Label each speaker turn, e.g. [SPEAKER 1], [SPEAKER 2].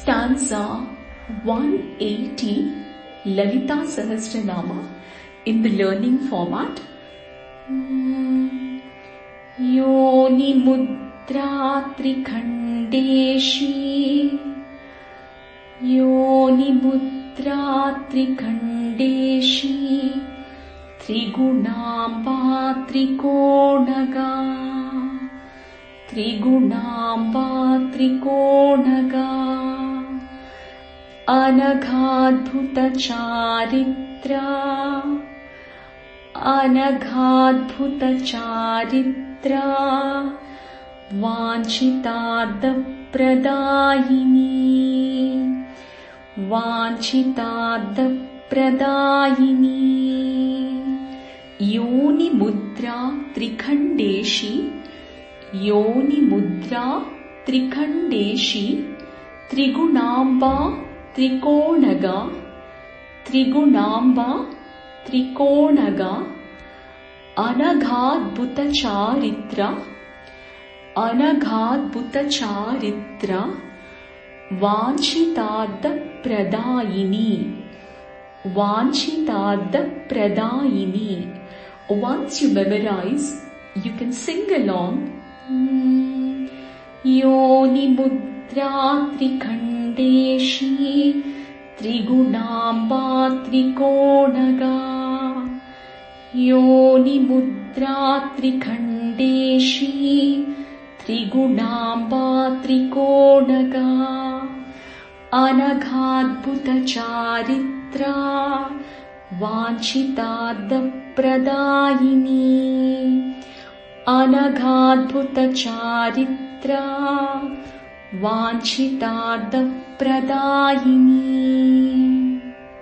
[SPEAKER 1] stanza 180 Lalita Sahasranama in the learning format. योनि मुद्रात्रिखण्डेशी योनि मुद्रात्रिखण्डेशी अनघाद्भुतचारित्रा। अनघाद्भुतचारित्रा। वाञ्छितादप्रदायिनी वाञ्छितादप्रदायिनी योनिमुद्रा त्रिखण्डेशी। योनिमुद्रा त्रिखण्डेशी। त्रिगुणाम्बा त्रिकोणगा त्रिगुणाम्बा त्रिकोणगा अनघाद्भुतचारित्र अनघाद्भुतचारित्र वाञ्छितार्थप्रदायिनी वाञ्छितार्थप्रदायिनी Once you memorize, you can sing along. योनि मुद्रा त्रिखण्डेशी त्रिगुणाम्बा त्रिकोणगा योनि मुद्रा त्रिखण्डेशी त्रिगुणाम्बा त्रिकोणगा अनघाद्भुतचारित्रा वाञ्छितार्थप्रदायिनी अनघाद्भुतचारित्रा वाञ्छितार्थप्रदायिनी